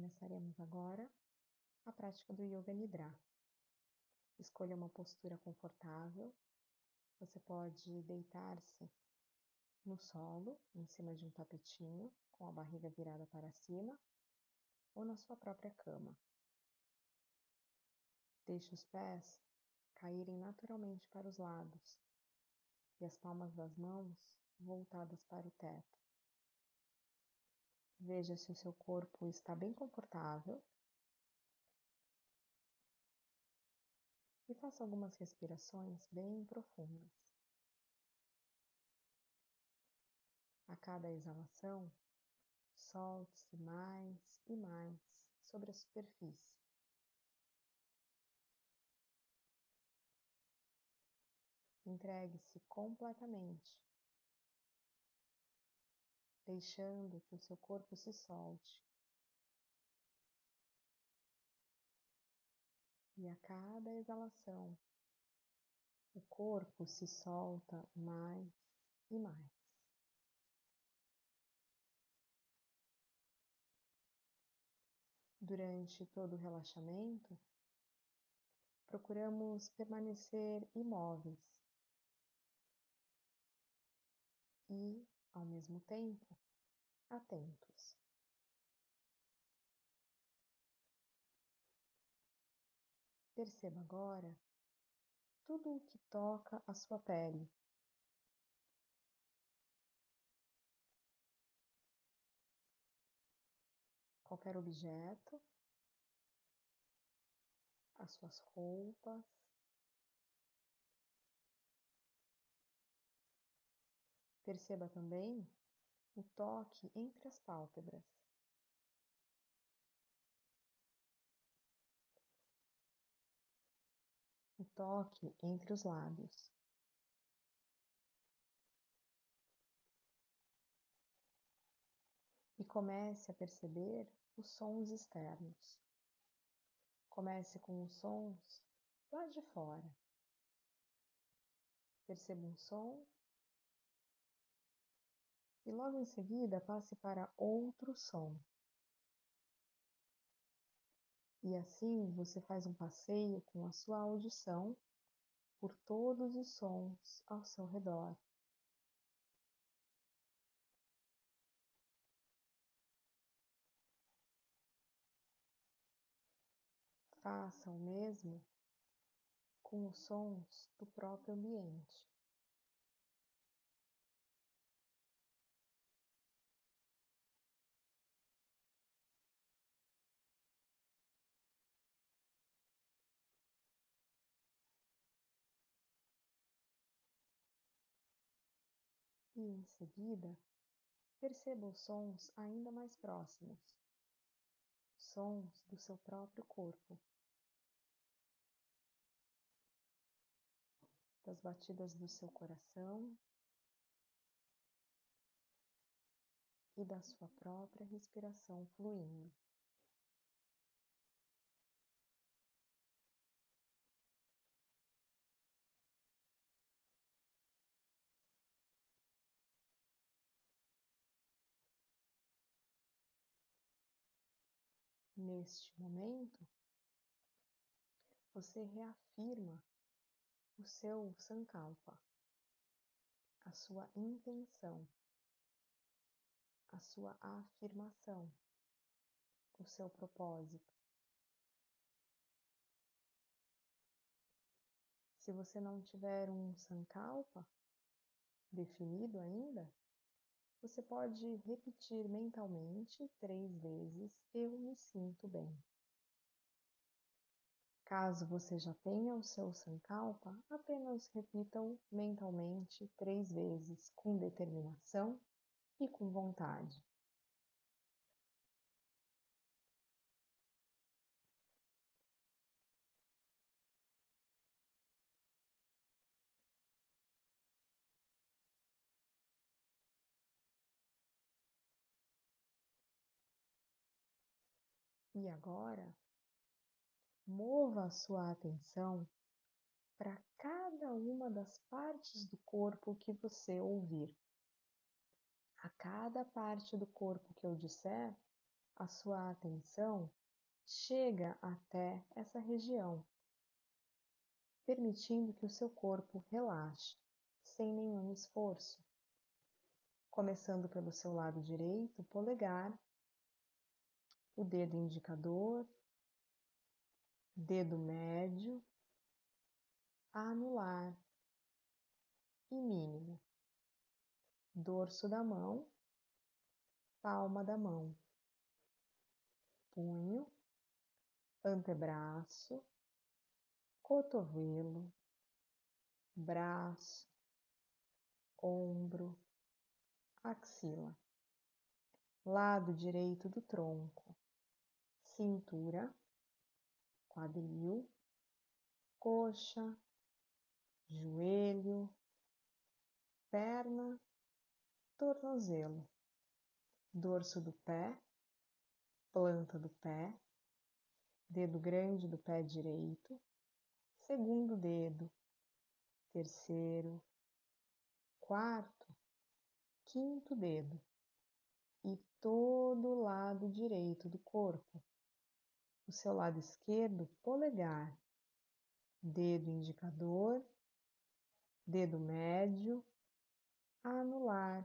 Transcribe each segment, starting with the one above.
Começaremos agora a prática do Yoga Nidra. Escolha uma postura confortável. Você pode deitar-se no solo, em cima de um tapetinho, com a barriga virada para cima, ou na sua própria cama. Deixe os pés caírem naturalmente para os lados e as palmas das mãos voltadas para o teto. Veja se o seu corpo está bem confortável. E faça algumas respirações bem profundas. A cada exalação, solte-se mais e mais sobre a superfície. Entregue-se completamente deixando que o seu corpo se solte. E a cada exalação, o corpo se solta mais e mais. Durante todo o relaxamento, procuramos permanecer imóveis e, ao mesmo tempo, atentos. Perceba agora tudo o que toca a sua pele. Qualquer objeto, as suas roupas, Perceba também o toque entre as pálpebras. O toque entre os lábios. E comece a perceber os sons externos. Comece com os sons lá de fora. Perceba um som e logo em seguida passe para outro som. E assim você faz um passeio com a sua audição por todos os sons ao seu redor. Faça o mesmo com os sons do próprio ambiente. E, em seguida, perceba os sons ainda mais próximos. Sons do seu próprio corpo, das batidas do seu coração. E da sua própria respiração fluindo. Neste momento, você reafirma o seu sankalpa, a sua intenção, a sua afirmação, o seu propósito. Se você não tiver um sankalpa definido ainda, você pode repetir mentalmente três vezes: Eu me sinto bem. Caso você já tenha o seu Sankalpa, apenas repita-o mentalmente três vezes com determinação e com vontade. E agora, mova a sua atenção para cada uma das partes do corpo que você ouvir. A cada parte do corpo que eu disser, a sua atenção chega até essa região, permitindo que o seu corpo relaxe sem nenhum esforço. Começando pelo seu lado direito, polegar, o dedo indicador, dedo médio, anular. E mínimo, dorso da mão, palma da mão, punho, antebraço, cotovelo, braço, ombro, axila, lado direito do tronco, cintura, quadril, coxa, joelho, perna, tornozelo, dorso do pé, planta do pé, dedo grande do pé direito, segundo dedo, terceiro, quarto, quinto dedo e todo o lado direito do corpo. O seu lado esquerdo, polegar, dedo indicador, dedo médio, anular.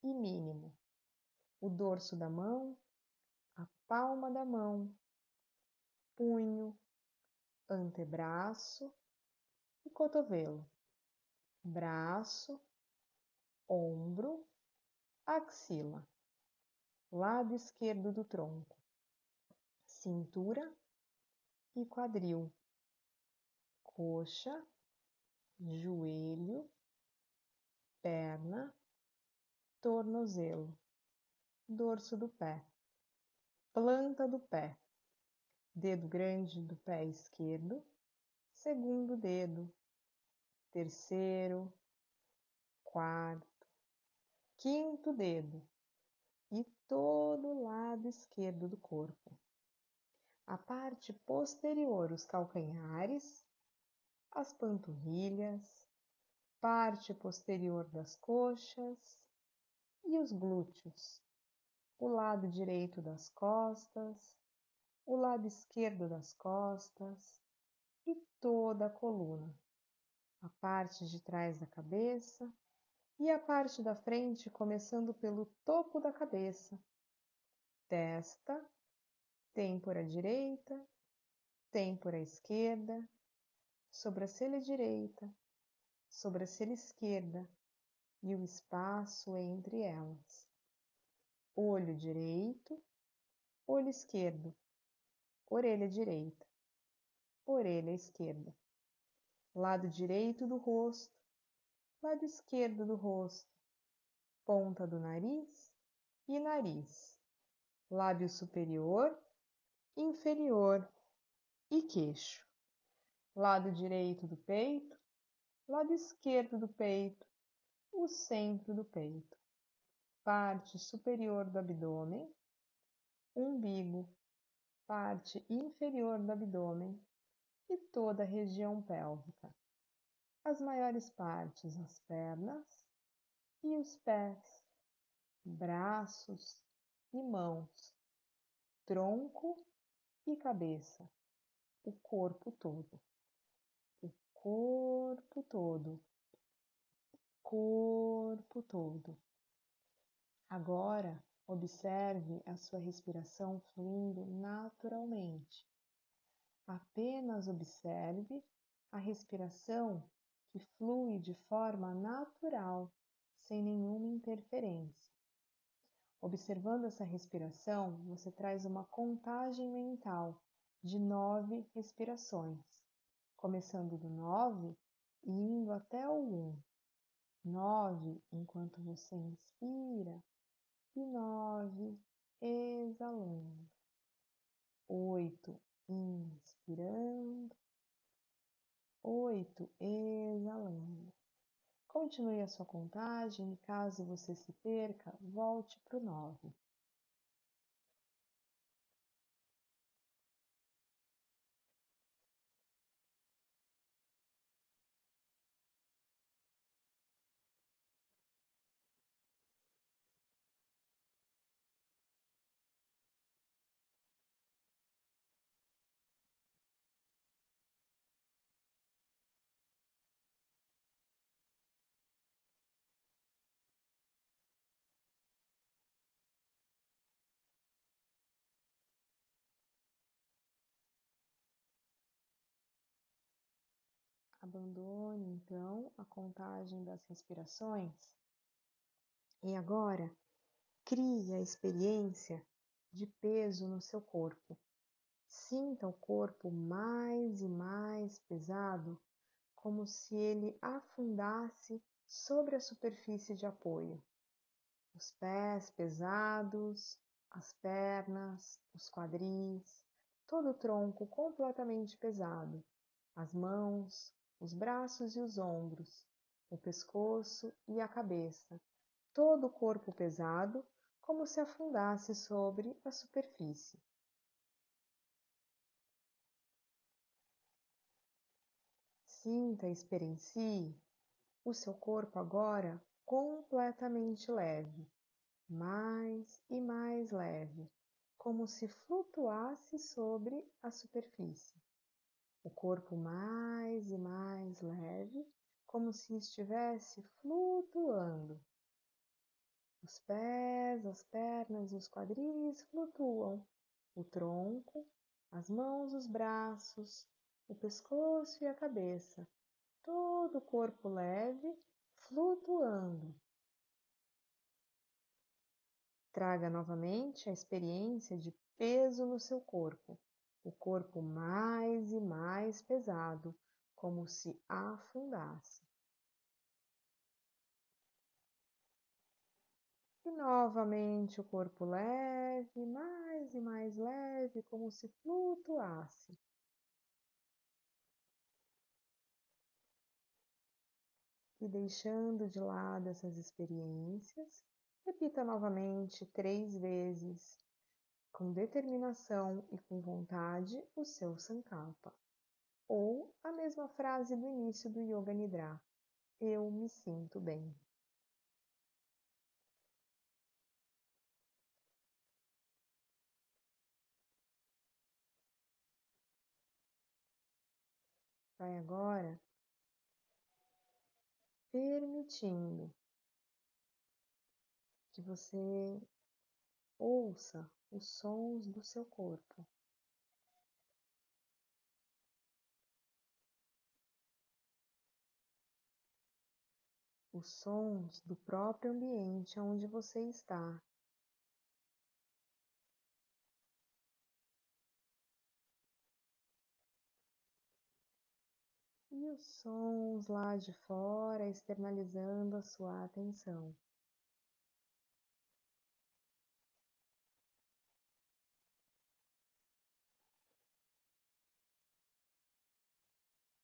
E mínimo. O dorso da mão, a palma da mão, punho, antebraço. E cotovelo, braço, ombro, axila, lado esquerdo do tronco, cintura e quadril, coxa, joelho, perna, tornozelo, dorso do pé, planta do pé, dedo grande do pé esquerdo, segundo dedo, terceiro, quarto, quinto dedo. E todo o lado esquerdo do corpo. A parte posterior, os calcanhares, as panturrilhas, parte posterior das coxas e os glúteos, o lado direito das costas, o lado esquerdo das costas e toda a coluna, a parte de trás da cabeça e a parte da frente, começando pelo topo da cabeça, testa, têmpora direita, têmpora esquerda, sobrancelha direita, sobrancelha esquerda e o espaço entre elas. Olho direito, olho esquerdo, orelha direita, orelha esquerda, lado direito do rosto, lado esquerdo do rosto, ponta do nariz e nariz, lábio superior, inferior e queixo, lado direito do peito, lado esquerdo do peito, o centro do peito, parte superior do abdômen, umbigo, parte inferior do abdômen e toda a região pélvica. As maiores partes, as pernas e os pés, braços e mãos, tronco e cabeça, o corpo todo. O corpo todo. Corpo todo. Agora, observe a sua respiração fluindo naturalmente. Apenas observe a respiração que flui de forma natural, sem nenhuma interferência. Observando essa respiração, você traz uma contagem mental de nove respirações, começando do nove e indo até o um. Nove enquanto você inspira e nove exalando. Oito inspirando, oito exalando. Continue a sua contagem e caso você se perca, volte para o nove. Abandone então a contagem das respirações e agora crie a experiência de peso no seu corpo. Sinta o corpo mais e mais pesado, como se ele afundasse sobre a superfície de apoio. Os pés pesados, as pernas, os quadris, todo o tronco completamente pesado, as mãos, os braços e os ombros, o pescoço e a cabeça, todo o corpo pesado, como se afundasse sobre a superfície. Sinta e experiencie o seu corpo agora completamente leve, mais e mais leve, como se flutuasse sobre a superfície. O corpo mais e mais leve, como se estivesse flutuando. Os pés, as pernas e os quadris flutuam. O tronco, as mãos, os braços, o pescoço e a cabeça. Todo o corpo leve, flutuando. Traga novamente a experiência de peso no seu corpo, o corpo mais e mais pesado, como se afundasse. E novamente o corpo leve, mais e mais leve, como se flutuasse. E deixando de lado essas experiências, repita novamente três vezes, com determinação e com vontade, o seu Sankalpa. Ou a mesma frase do início do Yoga Nidra: Eu me sinto bem. Vai agora permitindo que você ouça os sons do seu corpo. Os sons do próprio ambiente onde você está. e os sons lá de fora externalizando a sua atenção.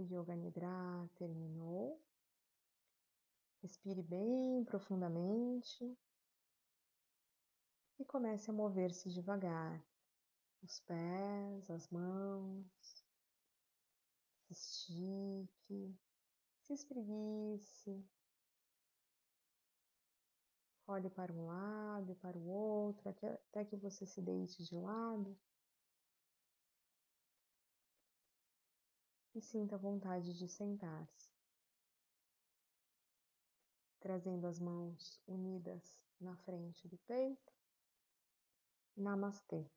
O Yoga Nidra terminou. Respire bem profundamente. E comece a mover-se devagar. Os pés, as mãos, estique, se espreguice, olhe para um lado e para o outro, até que você se deite de lado e sinta vontade de sentar-se. Trazendo as mãos unidas na frente do peito. Namastê.